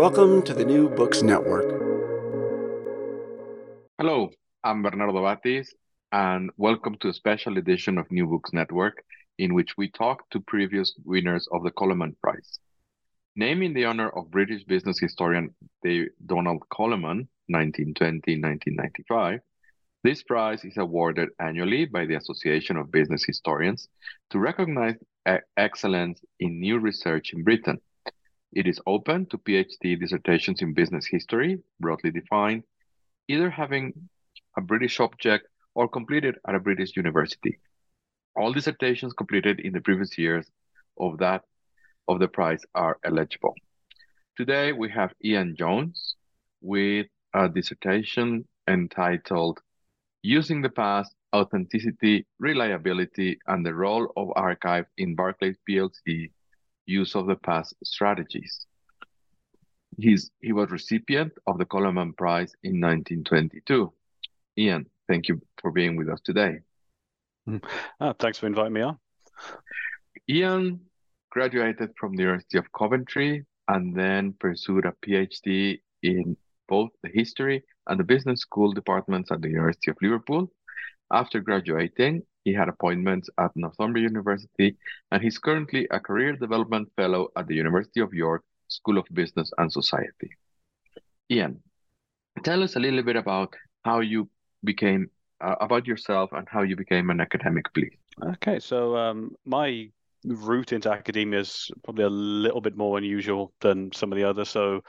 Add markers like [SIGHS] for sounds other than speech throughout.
Welcome to the New Books Network. Hello, I'm Bernardo Bátiz, and welcome to a special edition of New Books Network, in which we talk to previous winners of the Coleman Prize. Named in the honor of British business historian Donald Coleman, 1920-1995, this prize is awarded annually by the Association of Business Historians to recognize excellence in new research in Britain. It is open to PhD dissertations in business history, broadly defined, either having a British object or completed at a British university. All dissertations completed in the previous years of that of the prize are eligible. Today we have Ian Jones with a dissertation entitled Using the Past, Authenticity, Reliability, and the Role of Archive in Barclays PLC Use of the Past Strategies. He's, he was recipient of the Coleman Prize in 1922. Ian, thank you for being with us today. Oh, thanks for inviting me on. Ian graduated from the University of Coventry and then pursued a PhD in both the history and the business school departments at the University of Liverpool. After graduating, he had appointments at Northumbria University, and he's currently a career development fellow at the University of York School of Business and Society. Ian, tell us a little bit about how you became uh, about yourself and how you became an academic, please. Okay, so um, my route into academia is probably a little bit more unusual than some of the others. So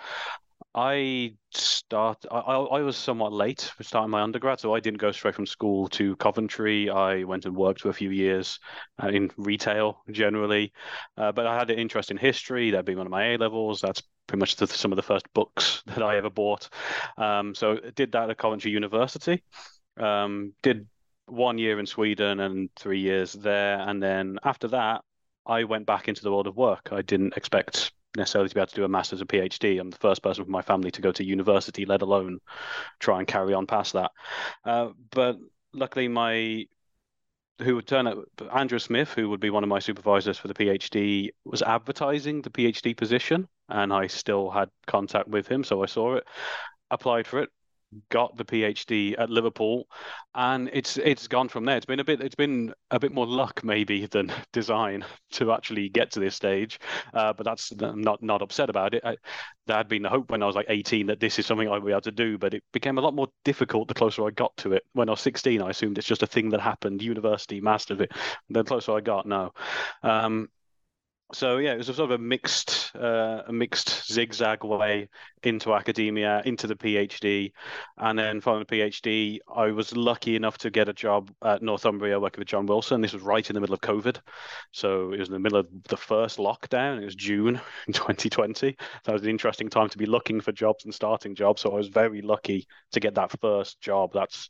I start. I, I was somewhat late for starting my undergrad, so I didn't go straight from school to Coventry. I went and worked for a few years uh, in retail generally, uh, but I had an interest in history. That being one of my A levels. That's pretty much the, some of the first books [LAUGHS] that I ever bought. Um, so did that at Coventry University. Um, did one year in Sweden and three years there, and then after that, I went back into the world of work. I didn't expect necessarily to be able to do a master's or PhD. I'm the first person from my family to go to university, let alone try and carry on past that. Uh, but luckily, my who would turn out Andrew Smith, who would be one of my supervisors for the PhD, was advertising the PhD position, and I still had contact with him, so I saw it, applied for it, got the PhD at Liverpool, and it's it's gone from there. It's been a bit it's been a bit more luck maybe than [LAUGHS] design to actually get to this stage, uh, but that's I'm not not upset about it. I, that had been the hope when I was like 18 that this is something I'd be able to do, but it became a lot more difficult the closer I got to it. When I was 16, I assumed it's just a thing that happened, university, mastered it. The closer I got, no. Um, so yeah, it was a sort of a mixed, uh, a mixed zigzag way into academia, into the PhD, and then following the PhD, I was lucky enough to get a job at Northumbria working with John Wilson. This was right in the middle of COVID, so it was in the middle of the first lockdown. It was June [LAUGHS] in 2020. That was an interesting time to be looking for jobs and starting jobs. So I was very lucky to get that first job. That's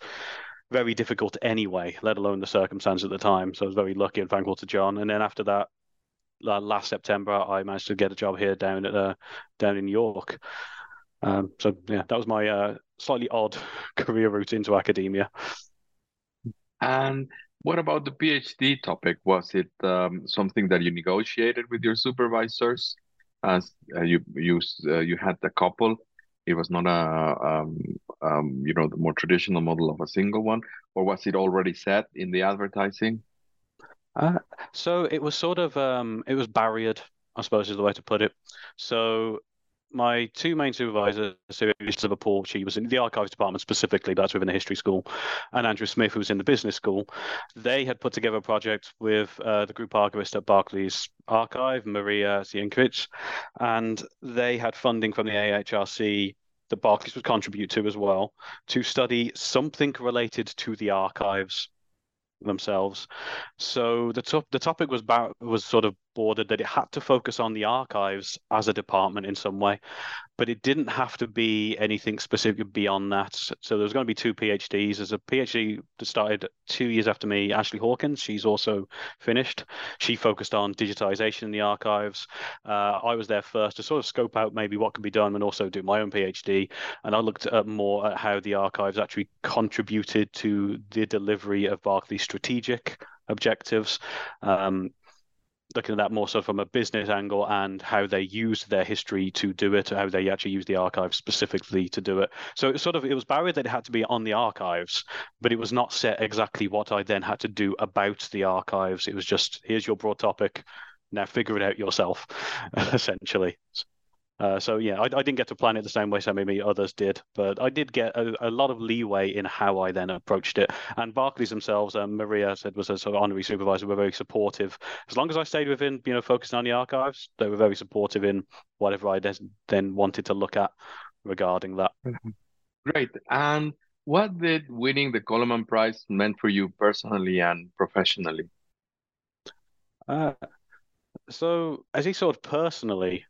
very difficult anyway, let alone the circumstance at the time. So I was very lucky and thankful to John. And then after that, last September, I managed to get a job here down at uh, down in York. Um, so yeah, that was my uh, slightly odd [LAUGHS] career route into academia. And what about the PhD topic? Was it um, something that you negotiated with your supervisors? As uh, you you uh, you had a couple, it was not a um, um, you know the more traditional model of a single one, or was it already set in the advertising? Uh, so it was sort of um, it was barriered, I suppose is the way to put it. So my two main supervisors, Sue Liverpool, she was in the archives department specifically, but that's within the history school, and Andrew Smith, who was in the business school. They had put together a project with uh, the group archivist at Barclays Archive, Maria Sienkiewicz, and they had funding from the AHRC that Barclays would contribute to as well to study something related to the archives themselves. So the top the topic was about was sort of bordered that it had to focus on the archives as a department in some way, but it didn't have to be anything specific beyond that. So there was going to be two PhDs. There's a PhD that started two years after me, Ashley Hawkins. She's also finished. She focused on digitization in the archives. Uh, I was there first to sort of scope out maybe what could be done and also do my own PhD. And I looked at more at how the archives actually contributed to the delivery of Barclay's strategic objectives. Um, looking at that more so from a business angle and how they used their history to do it, how they actually used the archives specifically to do it. So it sort of it was barrier that it had to be on the archives, but it was not set exactly what I then had to do about the archives. It was just here's your broad topic, now figure it out yourself, [LAUGHS] essentially. Uh, so yeah, I, I, didn't get to plan it the same way some maybe others did, but I did get a, a, lot of leeway in how I then approached it. And Barclays themselves, um, Maria said was a sort of honorary supervisor, were very supportive. As long as I stayed within, you know, focusing on the archives, they were very supportive in whatever I then wanted to look at regarding that. Great. And what did winning the Coleman Prize meant for you personally and professionally? Uh, so, as he sort of personally,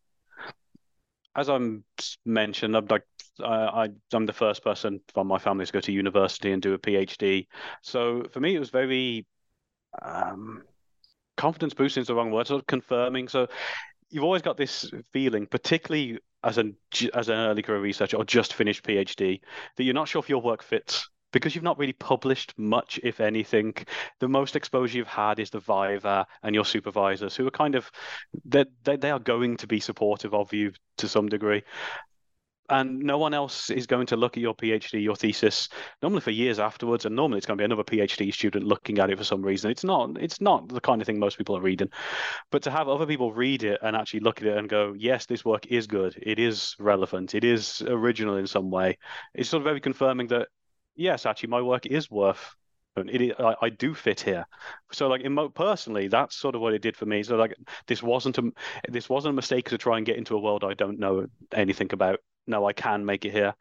as I'm mentioned, I'm like I, I'm the first person from my family to go to university and do a PhD. So for me, it was very um, confidence boosting is the wrong word, sort of confirming. So you've always got this feeling, particularly as an as an early career researcher or just finished PhD, that you're not sure if your work fits because you've not really published much, if anything, the most exposure you've had is the Viva and your supervisors, who are kind of they they are going to be supportive of you to some degree. And no one else is going to look at your PhD, your thesis, normally for years afterwards, and normally it's going to be another PhD student looking at it for some reason. It's not it's not the kind of thing most people are reading. But to have other people read it and actually look at it and go, yes, this work is good, it is relevant, it is original in some way, it's sort of very confirming that yes, actually, my work is worth. It, I, I do fit here, so like in, personally, that's sort of what it did for me. So like this wasn't a this wasn't a mistake to try and get into a world I don't know anything about. No, I can make it here,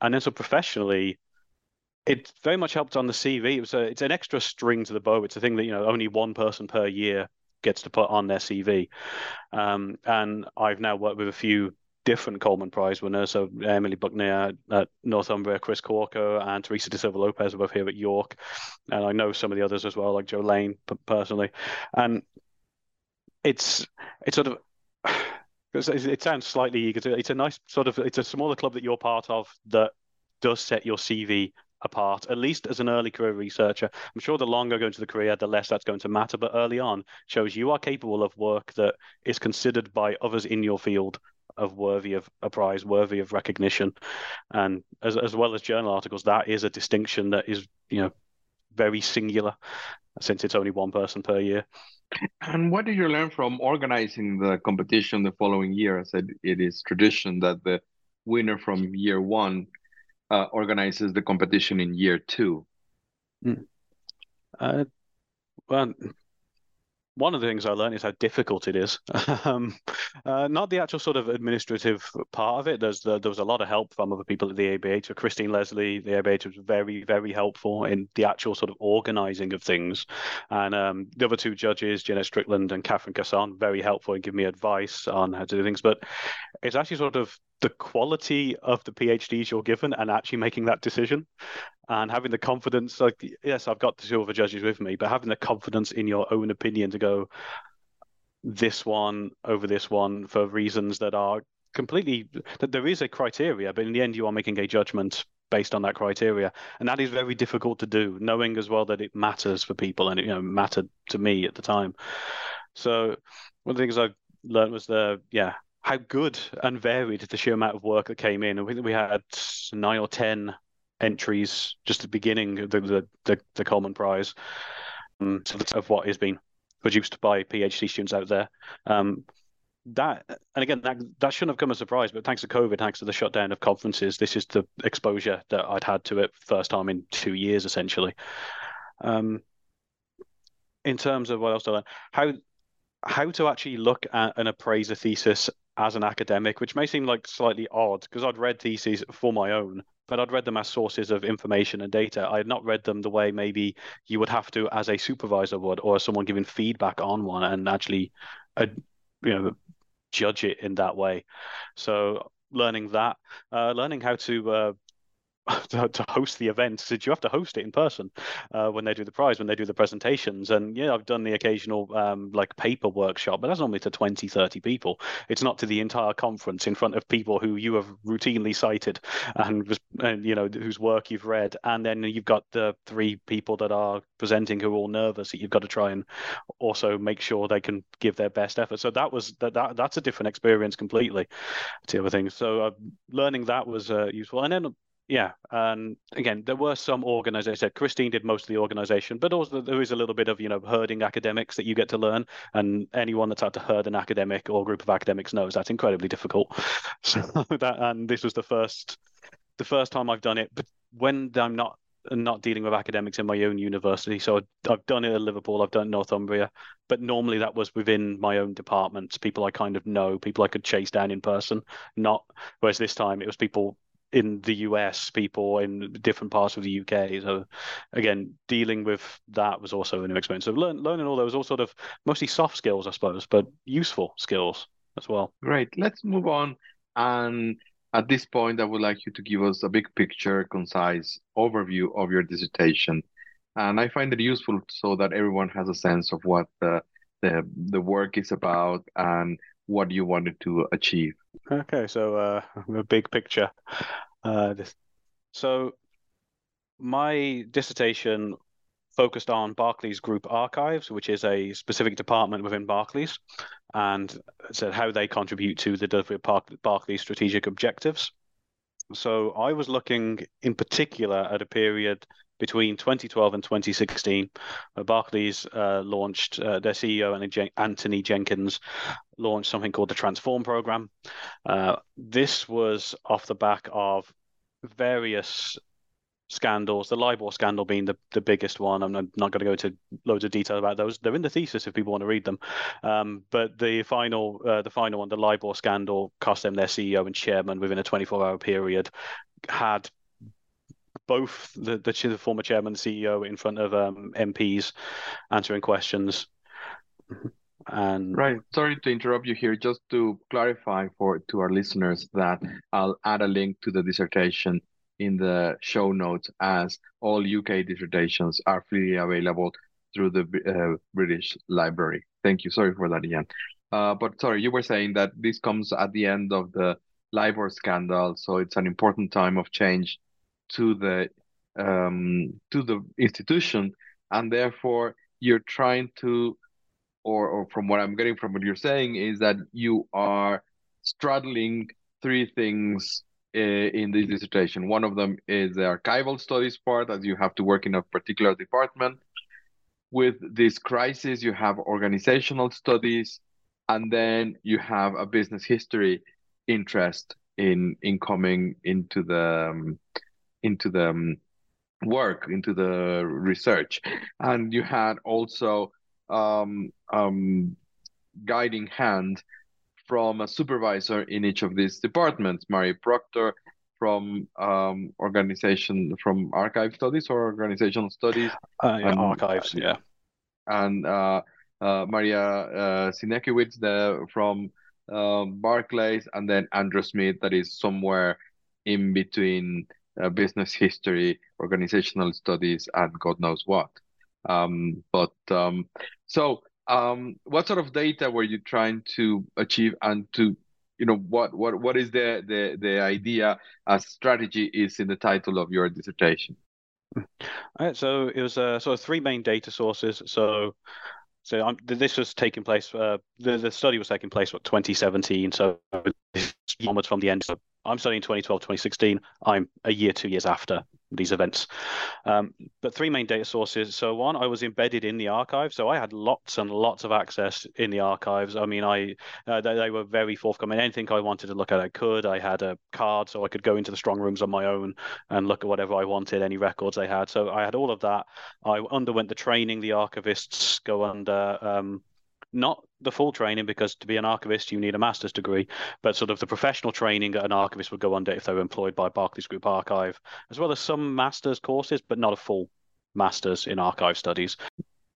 and then so professionally, it very much helped on the CV. It was a, it's an extra string to the bow. It's a thing that you know only one person per year gets to put on their CV. Um, and I've now worked with a few different Coleman Prize winners. So Emily Buchnea at Northumbria, Chris Corker, and Teresa da Silva Lopes are both here at York. And I know some of the others as well, like Joe Lane personally. And it's it's sort of [SIGHS] it sounds slightly eager. It's a nice sort of it's a smaller club that you're part of that does set your CV apart, at least as an early career researcher. I'm sure the longer I go into the career, the less that's going to matter. But early on, shows you are capable of work that is considered by others in your field of worthy of a prize, worthy of recognition, and as as well as journal articles, that is a distinction that is you know very singular, since it's only one person per year. And what did you learn from organizing the competition the following year? I said it is tradition that the winner from year one uh, organizes the competition in year two. Mm. Uh, well, one of the things I learned is how difficult it is. [LAUGHS] um, uh, not the actual sort of administrative part of it. There's the, there was a lot of help from other people at the ABH. So Christine Leslie, the ABH was very very helpful in the actual sort of organising of things, and um, the other two judges, Jeanette Strickland and Catherine Casson, very helpful in giving me advice on how to do things. But it's actually sort of the quality of the PhDs you're given and actually making that decision and having the confidence like yes i've got two other judges with me but having the confidence in your own opinion to go this one over this one for reasons that are completely that there is a criteria, but in the end you are making a judgment based on that criteria, and that is very difficult to do, knowing as well that it matters for people, and it you know mattered to me at the time. So one of the things I learned was the yeah how good and varied the sheer amount of work that came in. I think we had nine or ten entries just at the beginning of the the, the, the Coleman Prize um, of what has been produced by PhD students out there. Um, that and again that that shouldn't have come as a surprise, but thanks to COVID, thanks to the shutdown of conferences, this is the exposure that I'd had to it first time in two years essentially. Um, in terms of what else to learn, how how to actually look at and appraise a thesis as an academic, which may seem like slightly odd because I'd read theses for my own, but I'd read them as sources of information and data. I had not read them the way maybe you would have to as a supervisor would, or someone giving feedback on one and actually, uh, you know, judge it in that way. So learning that, uh, learning how to uh, [LAUGHS] to, to, host the event did you have to host it in person uh, when they do the prize when they do the presentations. And yeah i've done the occasional um, like paper workshop but that's only to 20 30 people. It's not to the entire conference in front of people who you have routinely cited and, and you know whose work you've read. And then you've got the three people that are presenting who are all nervous that you've got to try and also make sure they can give their best effort. So that was that, that that's a different experience completely to other things. So uh, learning that was uh, useful. And then yeah, and again, there were some organizations. Christine did most of the organization, but also there is a little bit of you know herding academics that you get to learn, and anyone that's had to herd an academic or group of academics knows that's incredibly difficult. [LAUGHS] So that, and this was the first, the first time I've done it. But when I'm not not dealing with academics in my own university, so I've done it at Liverpool, I've done Northumbria, but normally that was within my own departments, people I kind of know, people I could chase down in person. Not whereas this time it was people in the US, people in different parts of the UK. So again, dealing with that was also a new experience. So learn, learning all those, all sort of mostly soft skills, I suppose, but useful skills as well. Great. Let's move on. And at this point, I would like you to give us a big picture, concise overview of your dissertation. And I find it useful so that everyone has a sense of what the the, the work is about and what you wanted to achieve. Okay, so uh, [LAUGHS] a big picture. Uh, so my dissertation focused on Barclays Group Archives, which is a specific department within Barclays, and said how they contribute to the delivery of Barclays strategic objectives. So I was looking in particular at a period between 2012 and 2016. Uh, Barclays uh, launched uh, their CEO and Anthony Jenkins launched something called the Transform program. Uh, this was off the back of various scandals, the LIBOR scandal being the, the biggest one. I'm not going to go into loads of detail about those. They're in the thesis if people want to read them. Um, but the final, uh, the final one, the LIBOR scandal, cost them their CEO and chairman within a 24-hour period. Had both the, the, the former chairman, the CEO, in front of um, MPs answering questions. And right, sorry to interrupt you here. Just to clarify for to our listeners that I'll add a link to the dissertation in the show notes, as all UK dissertations are freely available through the uh, British Library. Thank you. Sorry for that, Ian. Uh, but sorry, you were saying that this comes at the end of the LIBOR scandal, so it's an important time of change to the um, to the institution, and therefore you're trying to, or or from what I'm getting from what you're saying is that you are straddling three things in this dissertation. One of them is the archival studies part, as you have to work in a particular department. With this crisis, you have organizational studies, and then you have a business history interest in in coming into the um, into the um, work into the research. And you had also um, um, guiding hand from a supervisor in each of these departments mary proctor from um, organization from archive studies or organizational studies. Uh, yeah, and, archives yeah. and uh, uh, maria uh, Sienkiewicz, the from um, barclays and then andrew smith that is somewhere in between uh, business history, organizational studies, and God knows what. Um, but um, so um, what sort of data were you trying to achieve and to you know what what what is the the the idea as strategy is in the title of your dissertation all right so it was uh, sort of three main data sources so so I'm, this was taking place uh, the, the study was taking place what 2017 so onwards from the end. So i'm studying 2012 2016 i'm a year two years after these events. Um, but three main data sources. So one, I was embedded in the archive, so I had lots and lots of access in the archives. I mean, I uh, they, they, were very forthcoming. Anything I wanted to look at, I could. I had a card, so I could go into the strong rooms on my own and look at whatever I wanted, any records they had. So I had all of that. I underwent the training the archivists go under. Um, not the full training because to be an archivist you need a master's degree, but sort of the professional training that an archivist would go under if they were employed by Barclays Group Archive, as well as some master's courses, but not a full master's in archive studies.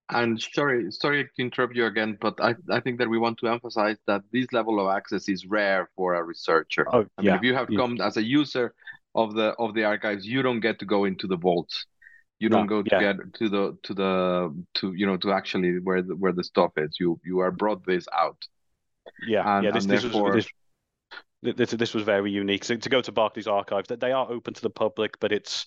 And sorry, sorry to interrupt you again, but I, I think that we want to emphasize that this level of access is rare for a researcher. Oh, I yeah. mean, if you have yeah. come as a user of the of the archives, you don't get to go into the vaults you don't no, go to yeah. get to the to the to you know to actually where the, where the stuff is. You you are brought this out. Yeah and, yeah this, this therefore... was this, this, this was very unique. So to go to barclays archive that they are open to the public but it's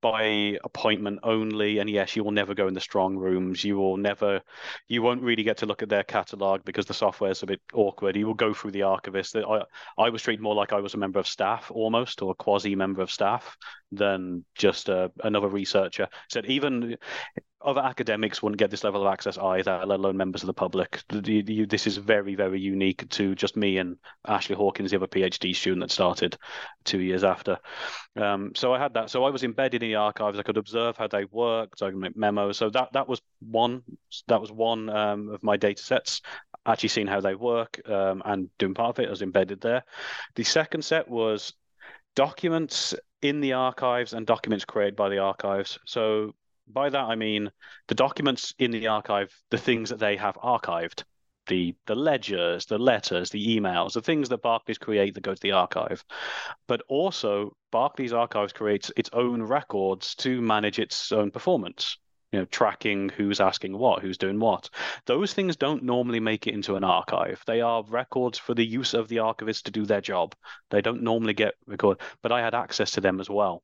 by appointment only. And yes you will never go in the strong rooms. You will never you won't really get to look at their catalog because the software is a bit awkward. You will go through the archivist. I, I was treated more like i was a member of staff almost or a quasi member of staff than just uh, another researcher said even other academics wouldn't get this level of access either, let alone members of the public. This is very, very unique to just me and Ashley Hawkins, the other PhD student that started two years after. Um, so I had that. So I was embedded in the archives. I could observe how they worked. I could make memos. So that that was one. That was one um, of my data sets. Actually seeing how they work um, and doing part of it. I was embedded there. The second set was documents in the archives and documents created by the archives. So by that I mean the documents in the archive, the things that they have archived, the the ledgers, the letters, the emails, the things that Barclays create that go to the archive. But also Barclays Archives creates its own records to manage its own performance. You know, tracking who's asking what, who's doing what. Those things don't normally make it into an archive. They are records for the use of the archivist to do their job. They don't normally get recorded, but I had access to them as well.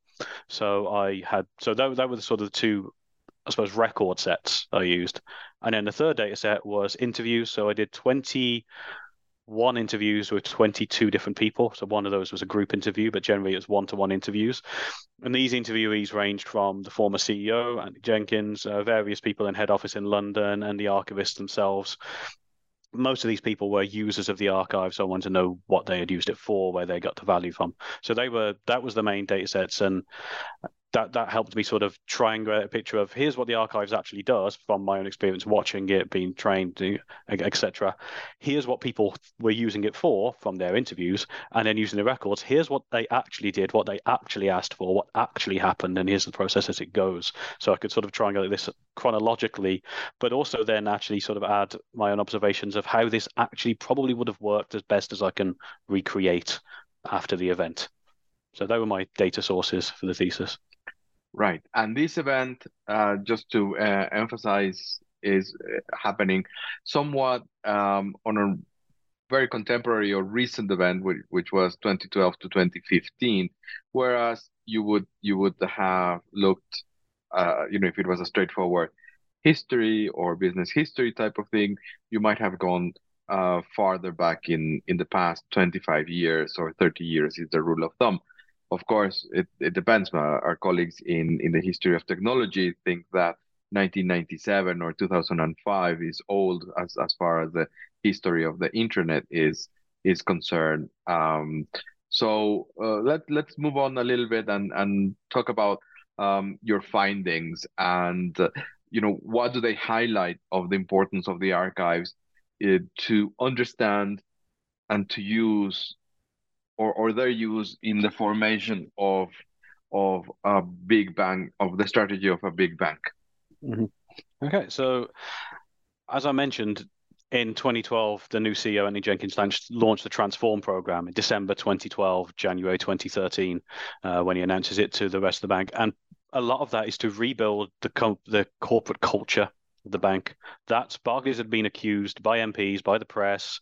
So I had so that that were the sort of the two, I suppose, record sets I used, and then the third data set was interviews. So I did twenty one interviews with 22 different people. So one of those was a group interview, but generally it was one to one interviews. And these interviewees ranged from the former CEO, Andy Jenkins, uh, various people in head office in London, and the archivists themselves most of these people were users of the archive, so I wanted to know what they had used it for, where they got the value from. So they were that was the main data sets, and that that helped me sort of triangulate a picture of here's what the archives actually does from my own experience watching it, being trained, etc. Here's what people were using it for from their interviews, and then using the records. Here's what they actually did, what they actually asked for, what actually happened, and here's the process as it goes. So I could sort of triangulate this chronologically, but also then actually sort of add my own observations of how this actually probably would have worked as best as I can recreate after the event. So they were my data sources for the thesis. Right. And this event, uh, just to uh, emphasize, is uh, happening somewhat um, on a very contemporary or recent event, which, which was 2012 to 2015, whereas you would you would have looked, uh, you know, if it was a straightforward history or business history type of thing, you might have gone uh, farther back in in the past 25 years or 30 years is the rule of thumb of course, it, it depends. Our colleagues in, in the history of technology think that 1997 or 2005 is old as, as far as the history of the internet is is concerned. Um, so uh, let let's move on a little bit and and talk about um, your findings and uh, you know what do they highlight of the importance of the archives uh, to understand and to use or, or their use in the formation of of a big bang of the strategy of a big bank. Mm-hmm. Okay, so as I mentioned, in 2012, the new CEO, Andy Jenkins, launched the Transform program in December 2012, January 2013, uh, when he announces it to the rest of the bank. And a lot of that is to rebuild the, co- the corporate culture the bank. That Barclays had been accused by MPs, by the press,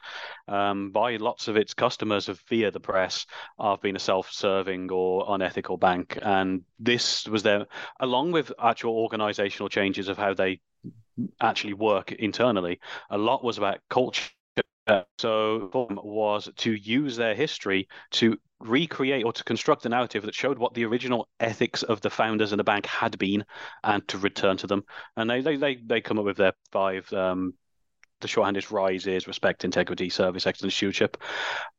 um, by lots of its customers of via the press of being a self-serving or unethical bank. And this was there, along with actual organizational changes of how they actually work internally. A lot was about culture so was to use their history to recreate or to construct a narrative that showed what the original ethics of the founders and the bank had been and to return to them. And they they they, they come up with their five um, the shorthand is rise is respect, integrity, service, excellence, stewardship.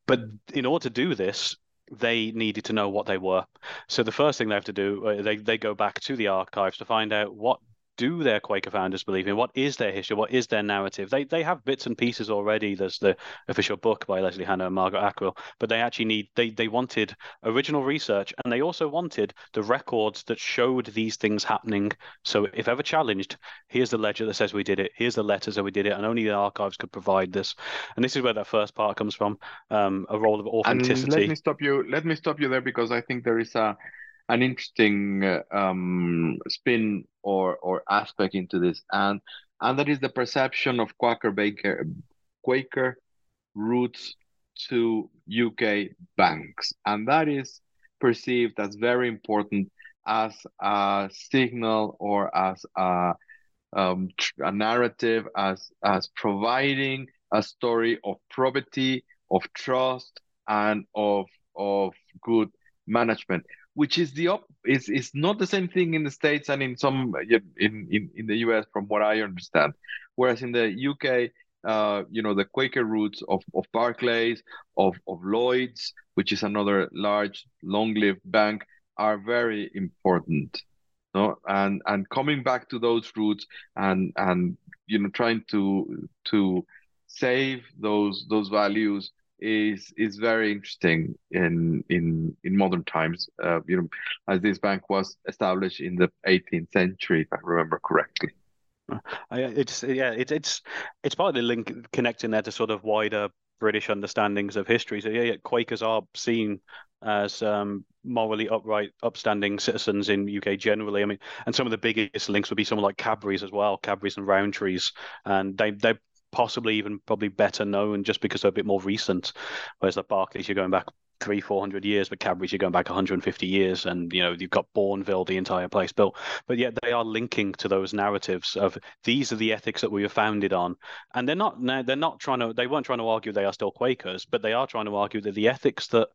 But in order to do this, they needed to know what they were. So the first thing they have to do, uh, they they go back to the archives to find out what do their Quaker founders believe in? What is their history? What is their narrative? They they have bits and pieces already. There's the official book by Leslie Hannah and Margaret Ackrill, but they actually need they they wanted original research and they also wanted the records that showed these things happening. So if ever challenged, here's the ledger that says we did it. Here's the letters that we did it, and only the archives could provide this. And this is where that first part comes from, um, a role of authenticity. And let me stop you. Let me stop you there because I think there is a an interesting uh, um, spin or or aspect into this, and and that is the perception of Quaker Baker Quaker roots to UK banks, and that is perceived as very important as a signal or as a um, a narrative as as providing a story of probity, of trust, and of of good management which is the op is is not the same thing in the states and in some in in in the US from what I understand. Whereas in the UK, uh, you know, the Quaker roots of of Barclays, of of Lloyd's, which is another large, long-lived bank, are very important. No, and and coming back to those roots and and you know trying to to save those those values is is very interesting in in in modern times. Uh, you know, as this bank was established in the 18th century, if I remember correctly. It's yeah, it's it's it's partly link connecting there to sort of wider British understandings of history. So yeah, yeah Quakers are seen as um, morally upright, upstanding citizens in UK generally. I mean, and some of the biggest links would be someone like Cadbury's as well, Cadbury's and Rowntree's, and they they possibly even probably better known just because they're a bit more recent. Whereas the Barclays, you're going back three, four hundred years, but Cadbury's you're going back 150 years, and you know you've got Bournville, the entire place built. But yet they are linking to those narratives of these are the ethics that we were founded on, and they're not they're not trying to they weren't trying to argue they are still Quakers, but they are trying to argue that the ethics that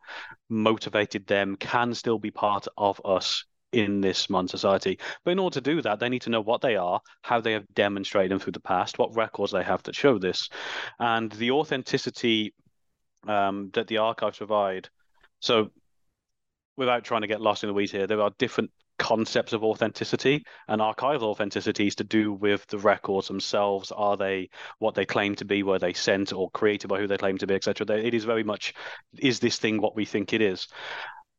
motivated them can still be part of us in this modern society. But in order to do that, they need to know what they are, how they have demonstrated them through the past, what records they have that show this, and the authenticity um, that the archives provide. So, without trying to get lost in the weeds here, there are different concepts of authenticity and archival authenticity is to do with the records themselves are they what they claim to be were they sent or created by who they claim to be etc it is very much is this thing what we think it is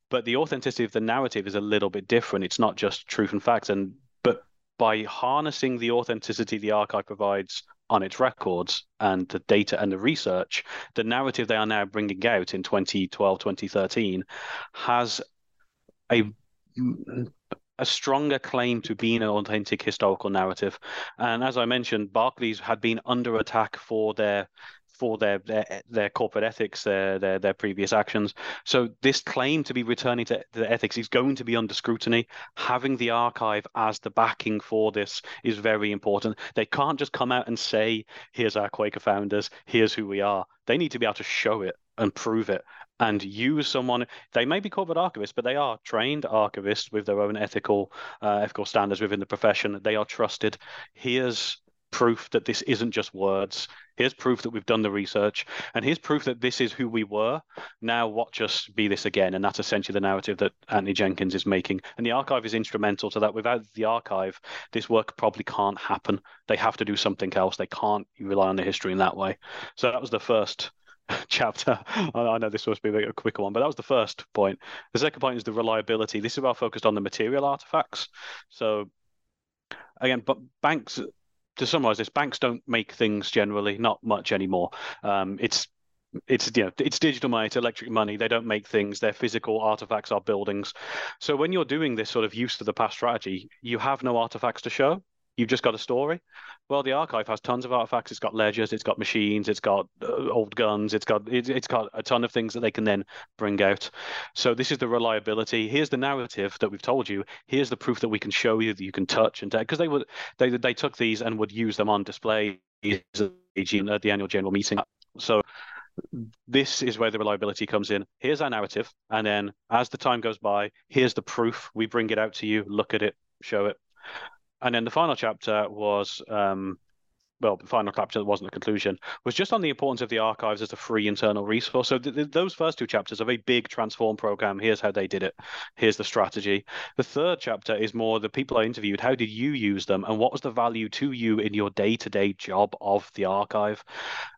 but the authenticity of the narrative is a little bit different. It's not just truth and facts, and but by harnessing the authenticity the archive provides on its records and the data and the research, the narrative they are now bringing out in 2012, 2013 has a a stronger claim to being an authentic historical narrative. And as I mentioned, Barclays had been under attack for their for their their their corporate ethics, their their their previous actions. So this claim to be returning to the ethics is going to be under scrutiny. Having the archive as the backing for this is very important. They can't just come out and say, "Here's our Quaker founders. Here's who we are." They need to be able to show it and prove it and use someone they may be corporate archivists but they are trained archivists with their own ethical uh, ethical standards within the profession they are trusted here's proof that this isn't just words. Here's proof that we've done the research, and here's proof that this is who we were. Now watch us be this again, and that's essentially the narrative that Anthony Jenkins is making. And the archive is instrumental to that. Without the archive, this work probably can't happen. They have to do something else. They can't rely on the history in that way. So that was the first [LAUGHS] chapter. I know this to be a quicker one, but that was the first point. The second point is the reliability. This is about focused on the material artifacts. So again, but banks to summarize this, banks don't make things generally, not much anymore. Um, it's it's you know it's digital money, it's electric money. They don't make things; they're physical artifacts, are buildings. So when you're doing this sort of use to the past strategy, you have no artifacts to show. You've just got a story. Well, the archive has tons of artifacts. It's got ledgers, it's got machines, it's got uh, old guns, it's got it, it's got a ton of things that they can then bring out. So this is the reliability. Here's the narrative that we've told you. Here's the proof that we can show you that you can touch and because they would they they took these and would use them on display at the annual general meeting. So this is where the reliability comes in. Here's our narrative, and then as the time goes by, here's the proof. We bring it out to you, look at it, show it, and then the final chapter was um, well, the final chapter that wasn't a conclusion, was just on the importance of the archives as a free internal resource. So th- th- those first two chapters are a big transform program. Here's how they did it. Here's the strategy. The third chapter is more the people I interviewed. How did you use them, and what was the value to you in your day-to-day job of the archive?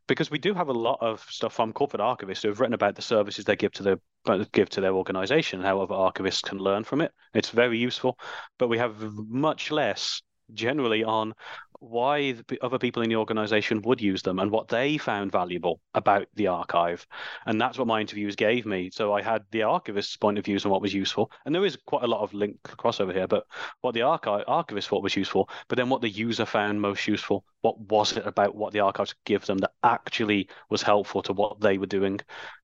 Because we do have a lot of stuff from corporate archivists who have written about the services they give to the uh, give to their organization how other archivists can learn from it. It's very useful, but we have much less generally on why the other people in the organization would use them and what they found valuable about the archive. And that's what my interviews gave me. So I had the archivist's point of views on what was useful. And there is quite a lot of link crossover here, but what the archivist thought was useful, but then what the user found most useful. What was it about what the archives give them that actually was helpful to what they were doing?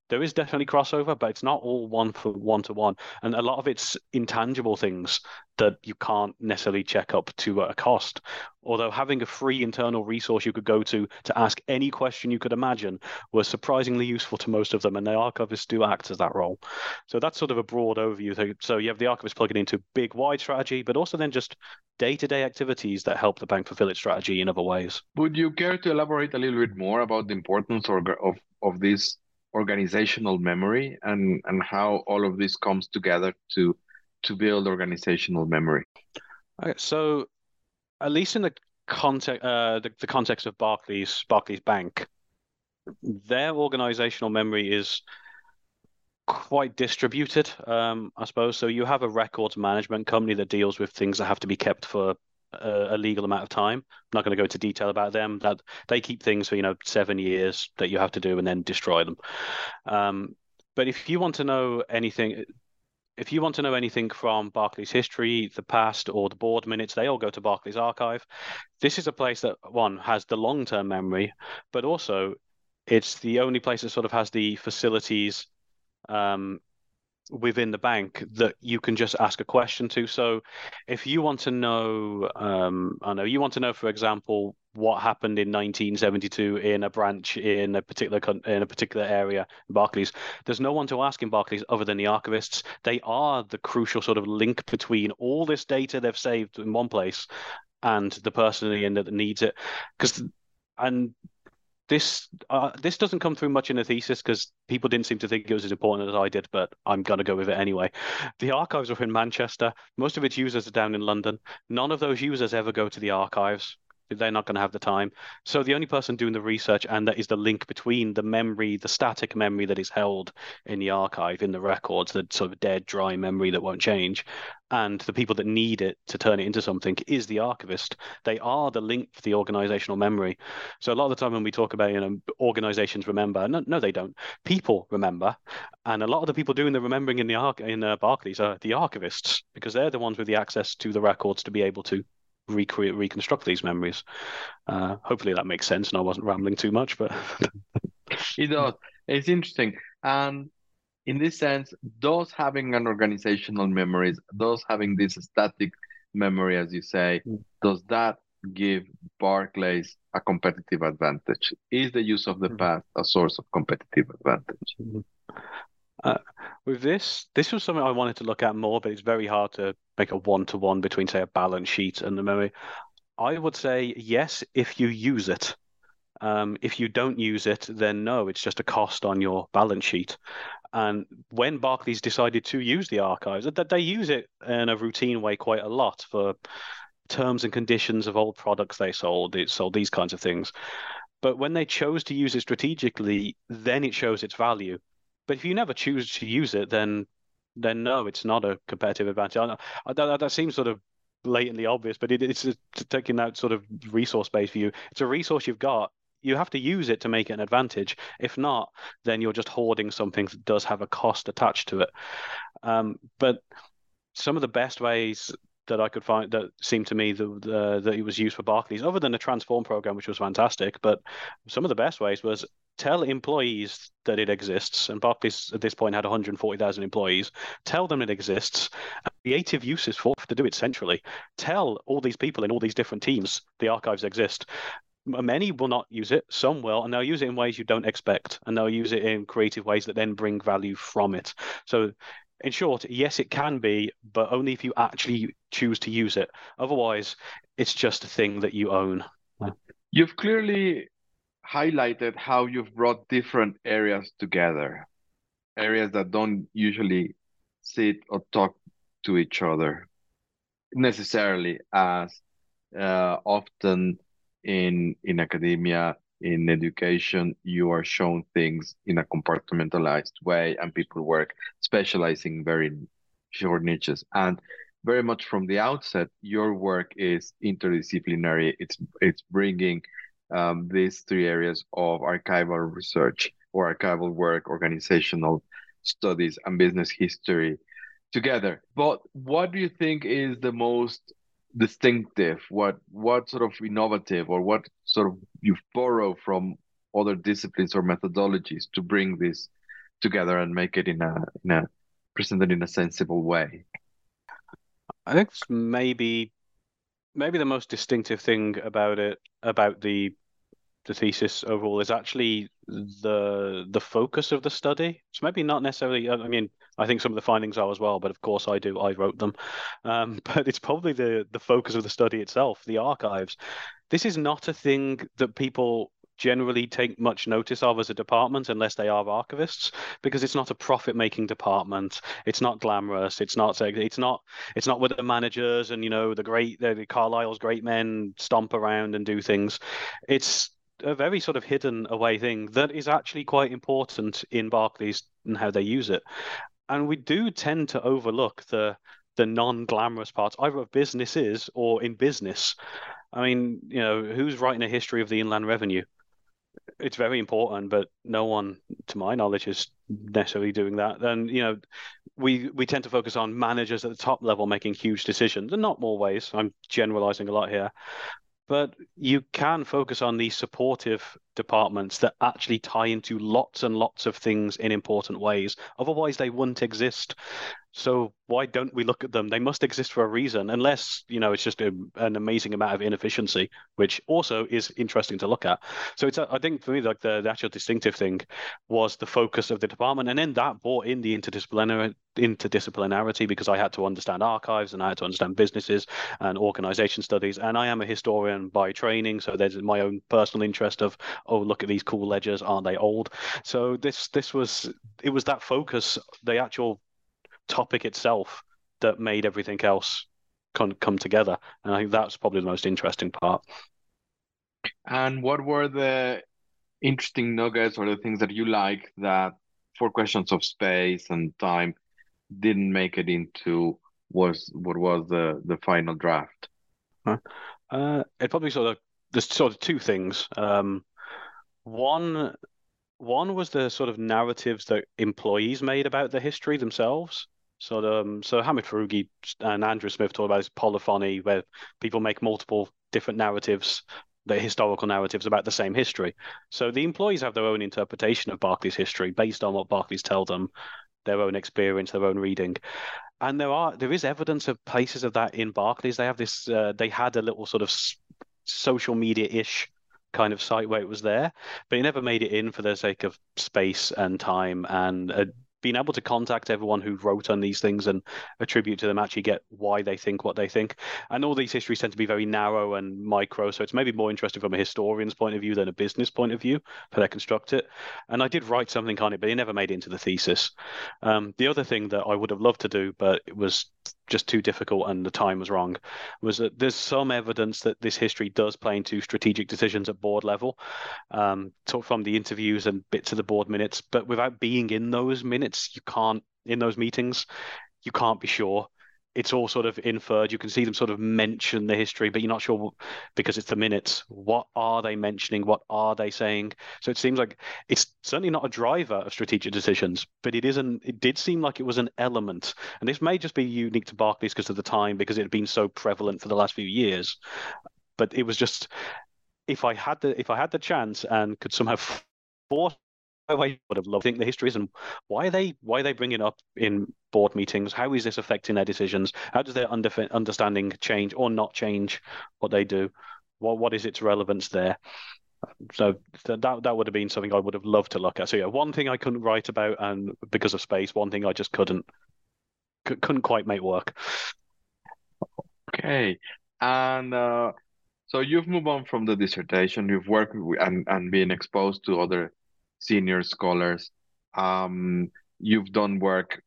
There is definitely crossover, but it's not all one for one to one. And a lot of it's intangible things that you can't necessarily check up to a cost. Although having a free internal resource you could go to to ask any question you could imagine was surprisingly useful to most of them, and the archivists do act as that role. So that's sort of a broad overview. So you have the archivist plugging into big, wide strategy, but also then just day-to-day activities that help the bank fulfill its strategy in other ways. Would you care to elaborate a little bit more about the importance of of, of this organizational memory and and how all of this comes together to to build organizational memory. Okay, so at least in the context uh, the, the context of barclays barclays bank their organizational memory is quite distributed um, i suppose. So you have a records management company that deals with things that have to be kept for a, a, legal amount of time. I'm not going to go into detail about them. That they keep things for you know seven years that you have to do and then destroy them. Um, but if you want to know anything, if you want to know anything from Barclays history, the past, or the board minutes, they all go to Barclays archive. This is a place that one has the long-term memory, but also it's the only place that sort of has the facilities um, within the bank that you can just ask a question to. So, if you want to know, um, I know you want to know, for example, what happened in 1972 in a branch in a particular in a particular area, in Barclays. There's no one to ask in Barclays other than the archivists. They are the crucial sort of link between all this data they've saved in one place and the person in the end that needs it. Because and this uh, this doesn't come through much in the thesis because people didn't seem to think it was as important as I did, but I'm to go with it anyway. The archives are in Manchester. Most of its users are down in London. None of those users ever go to the archives they're not going to have the time. So the only person doing the research and that is the link between the memory, the static memory that is held in the archive, in the records, the sort of dead, dry memory that won't change, and the people that need it to turn it into something is the archivist. They are the link for the organizational memory. So a lot of the time when we talk about, you know, organizations remember, no, no, they don't. People remember, and a lot of the people doing the remembering in the arc in uh, Barclays are the archivists because they're the ones with the access to the records to be able to recreate reconstruct these memories. Uh, hopefully that makes sense and I wasn't rambling too much, but [LAUGHS] it does. It's interesting. And in this sense, those having an organizational memories, those having this static memory, as you say, mm. does that give Barclays a competitive advantage? Is the use of the mm. past a source of competitive advantage? Uh, with this, this was something I wanted to look at more, but it's very hard to make a one to one between, say, a balance sheet and the memory. I would say yes if you use it. Um, if you don't use it, then no, it's just a cost on your balance sheet. And when Barclays decided to use the archives, that they use it in a routine way quite a lot for terms and conditions of old products they sold. It sold these kinds of things. But when they chose to use it strategically, then it shows its value. But if you never choose to use it, then then no, it's not a competitive advantage. I, I, that, that seems sort of blatantly obvious, but it, it's taking that sort of resource base you. It's a resource you've got. You have to use it to make it an advantage. If not, then you're just hoarding something that does have a cost attached to it. Um, but some of the best ways that I could find that seemed to me that that it was used for Barclays, other than the transform program, which was fantastic. But some of the best ways was tell employees that it exists. And Barclays at this point had 140,000 employees. Tell them it exists. Creative uses for to do it centrally. Tell all these people in all these different teams the archives exist. Many will not use it, some will, and they'll use it in ways you don't expect, and they'll use it in creative ways that then bring value from it. So in short, yes, it can be, but only if you actually choose to use it. Otherwise, it's just a thing that you own. You've clearly highlighted how you've brought different areas together, areas that don't usually sit or talk to each other necessarily as uh, often in in academia in education you are shown things in a compartmentalized way and people work specializing very short niches. And very much from the outset your work is interdisciplinary. It's it's bringing um, these three areas of archival research or archival work organizational studies and business history together. But what do you think is the most distinctive? What what sort of innovative or what sort of you borrow from other disciplines or methodologies to bring this together and make it in a in a presented in a sensible way. I think maybe maybe the most distinctive thing about it about the the thesis overall is actually the the focus of the study. So maybe not necessarily. I mean, I think some of the findings are as well, but of course I do. I wrote them, um, [LAUGHS] but it's probably the the focus of the study itself, the archives. This is not a thing that people generally take much notice of as a department unless they are archivists because it's not a profit making department it's not glamorous it's not it's not it's not where the managers and you know the great the, carlyle's great men stomp around and do things it's a very sort of hidden away thing that is actually quite important in Barclays and how they use it. And we do tend to overlook the the non-glamorous parts, either of businesses or in business. I mean, you know, who's writing a history of the inland revenue? It's very important, but no one, to my knowledge, is necessarily doing that. And you know, we we tend to focus on managers at the top level making huge decisions, and not more ways. I'm generalizing a lot here, but you can focus on these supportive departments that actually tie into lots and lots of things in important ways. Otherwise, they wouldn't exist. So why don't we look at them? They must exist for a reason, unless you know it's just a, an amazing amount of inefficiency, which also is interesting to look at. So it's I think for me like the, the actual distinctive thing was the focus of the department, and then that brought in the interdisciplinary interdisciplinarity because I had to understand archives and I had to understand businesses and organization studies, and I am a historian by training, so there's my own personal interest of oh look at these cool ledgers, aren't they old? So this this was it was that focus, the actual topic itself that made everything else come, come together. And I think that's probably the most interesting part. And what were the interesting nuggets or the things that you like that for questions of space and time didn't make it into was what was the the final draft? Uh, it probably sort of there's sort of two things. Um, one one was the sort of narratives that employees made about the history themselves. So, um, so Hamid Foroughi and Andrew Smith talk about this polyphony, where people make multiple different narratives, the historical narratives about the same history. So the employees have their own interpretation of Barclays history based on what Barclays tell them, their own experience, their own reading. And there are there is evidence of places of that in Barclays. They have this. Uh, they had a little sort of social media ish kind of site where it was there, but it never made it in for the sake of space and time and uh, being able to contact everyone who wrote on these things and attribute to them actually get why they think what they think. And all these histories tend to be very narrow and micro, so it's maybe more interesting from a historian's point of view than a business point of view how they construct it. And I did write something on it, but it never made it into the thesis. Um, the other thing that I would have loved to do, but it was just too difficult and the time was wrong was that there's some evidence that this history does play into strategic decisions at board level um, from the interviews and bits of the board minutes but without being in those minutes you can't in those meetings you can't be sure it's all sort of inferred. You can see them sort of mention the history, but you're not sure because it's the minutes. What are they mentioning? What are they saying? So it seems like it's certainly not a driver of strategic decisions, but it isn't. It did seem like it was an element, and this may just be unique to Barclays because of the time, because it had been so prevalent for the last few years. But it was just if I had the if I had the chance and could somehow force I would have loved to think the histories and why are they why are they bringing up in board meetings? How is this affecting their decisions? How does their under, understanding change or not change what they do? What what is its relevance there? So that that would have been something I would have loved to look at. So yeah, one thing I couldn't write about, and because of space, one thing I just couldn't couldn't quite make work. Okay, and uh, so you've moved on from the dissertation. You've worked and and been exposed to other senior scholars. Um, you've done work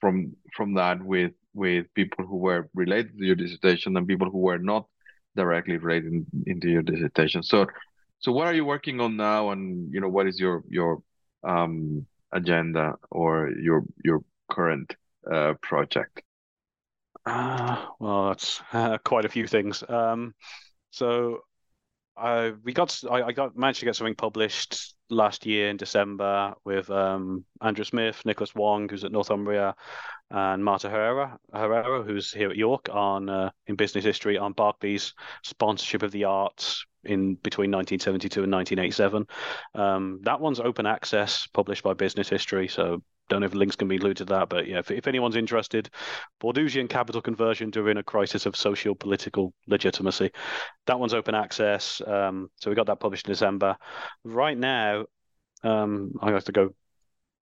from from that with with people who were related to your dissertation and people who were not directly related into your dissertation. So, so what are you working on now, and you know what is your your um, agenda or your your current uh, project? Uh, well, that's uh, [LAUGHS] quite a few things. Um, so I we got I, I got managed to get something published last year in December with um, Andrew Smith, Nicholas Wong, who's at Northumbria, and Marta Herrera, Herrera, who's here at York on uh, in business history on Barclays sponsorship of the arts in between 1972 and 1987. Um, that one's open access, published by Business History, so don't know if links can be included to that, but yeah, if, if anyone's interested, Bourdieusian capital conversion during a crisis of social political legitimacy. That one's open access. Um, so we got that published in December. Right now, um, I have to go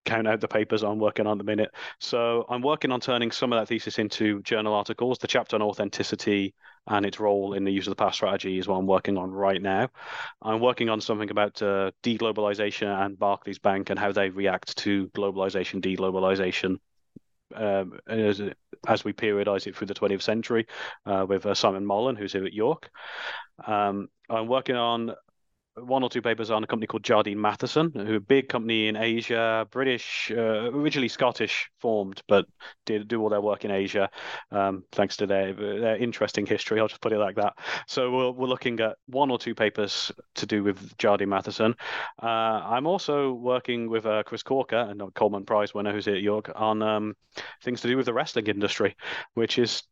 count out the papers I'm working on the minute. So I'm working on turning some of that thesis into journal articles. The chapter on authenticity and its role in the use of the past strategy is what I'm working on right now. I'm working on something about uh, deglobalization and Barclays Bank and how they react to globalization, deglobalization. Um, as, as, we periodize it through the 20th century uh, with uh, Simon Mollan, who's here at York. Um, I'm working on one or two papers on a company called Jardine Matheson, who a big company in Asia, British, uh, originally Scottish formed, but did do all their work in Asia, um, thanks to their their interesting history. I'll just put it like that. So we're we're looking at one or two papers to do with Jardine Matheson. Uh, I'm also working with uh, Chris Corker and Coleman Prize winner, who's here at York, on um, things to do with the wrestling industry, which is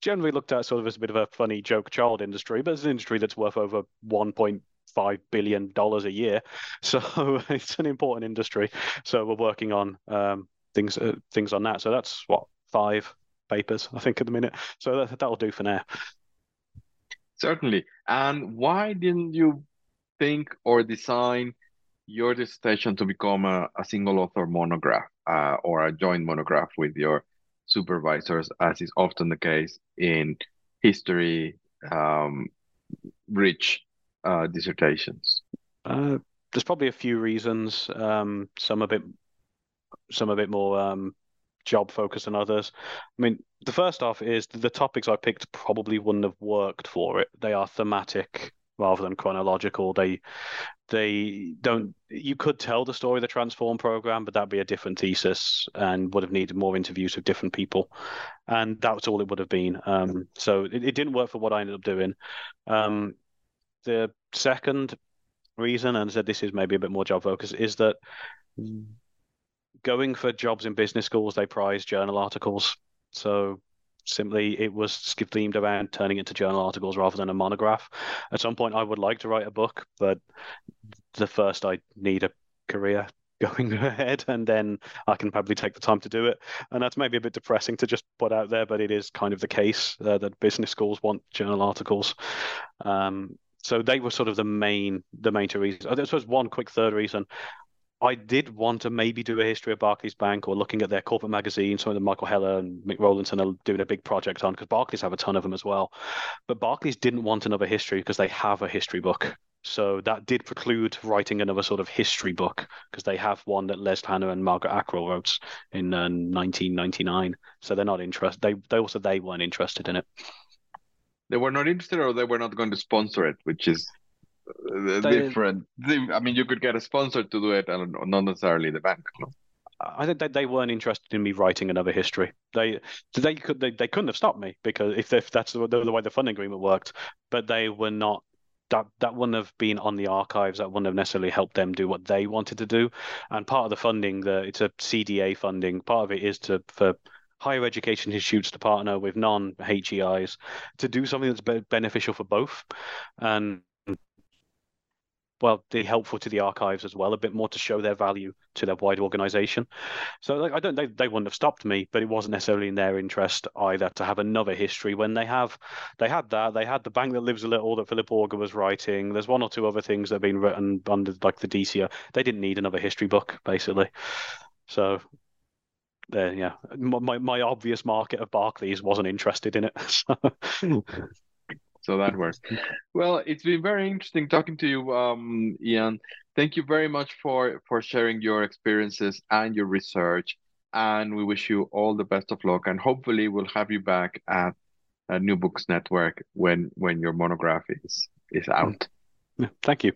generally looked at sort of as a bit of a funny joke child industry, but it's an industry that's worth over 1.5 billion dollars a year. So [LAUGHS] it's an important industry. So we're working on um, things uh, things on that. So that's what five papers I think at the minute. So that, that'll do for now. Certainly. And why didn't you think or design your dissertation to become a, a single author monograph uh, or a joint monograph with your supervisors, as is often the case in history um, rich uh, dissertations? Uh, there's probably a few reasons. Um, some a bit, some a bit more um, job focused than others. I mean, the first off is the topics I picked probably wouldn't have worked for it. They are thematic rather than chronological. They they don't you could tell the story of the transform program but that'd be a different thesis and would have needed more interviews with different people and that's all it would have been um, so it, it, didn't work for what i ended up doing um, the second reason and said this is maybe a bit more job focused is that going for jobs in business schools they prize journal articles so simply it was themed around turning into journal articles rather than a monograph. At some point, I would like to write a book, but the first I need a career [LAUGHS] going ahead and then I can probably take the time to do it. And that's maybe a bit depressing to just put out there, but it is kind of the case uh, that business schools want journal articles. Um, so they were sort of the main the main two reasons. I suppose one quick third reason. I did want to maybe do a history of Barclays Bank or looking at their corporate magazine, some of the Michael Heller and Mick Rowlinson are doing a big project on because Barclays have a ton of them as well. But Barclays didn't want another history because they have a history book. So that did preclude writing another sort of history book because they have one that Les Hannah and Margaret Ackrill wrote in uh, 1999. So they're not interested. They they also they weren't interested in it. They were not interested, or they were not going to sponsor it, which is uh, they, different. I mean, you could get a sponsor to do it, and not necessarily the bank. No? I think they, they weren't interested in me writing another history. They they could they, they couldn't have stopped me because if, if that's the, the way the funding agreement worked, but they were not that that wouldn't have been on the archives. That wouldn't have necessarily helped them do what they wanted to do. And part of the funding, the it's a CDA funding. Part of it is to for higher education institutes to partner with non HEIs to do something that's be- beneficial for both. And well, be helpful to the archives as well, a bit more to show their value to their wider organization. So like, I don't they, they wouldn't have stopped me, but it wasn't necessarily in their interest either to have another history when they have they had that, they had the bank that lives a little that Philip Augar was writing. There's one or two other things that have been written under like the DCO. They didn't need another history book, basically. So there, yeah, my my obvious market of Barclays wasn't interested in it. [LAUGHS] So so that works. Well, it's been very interesting talking to you, um, Ian. Thank you very much for for sharing your experiences and your research. And we wish you all the best of luck. And hopefully, we'll have you back at a New Books Network when when your monograph is is out. Thank you.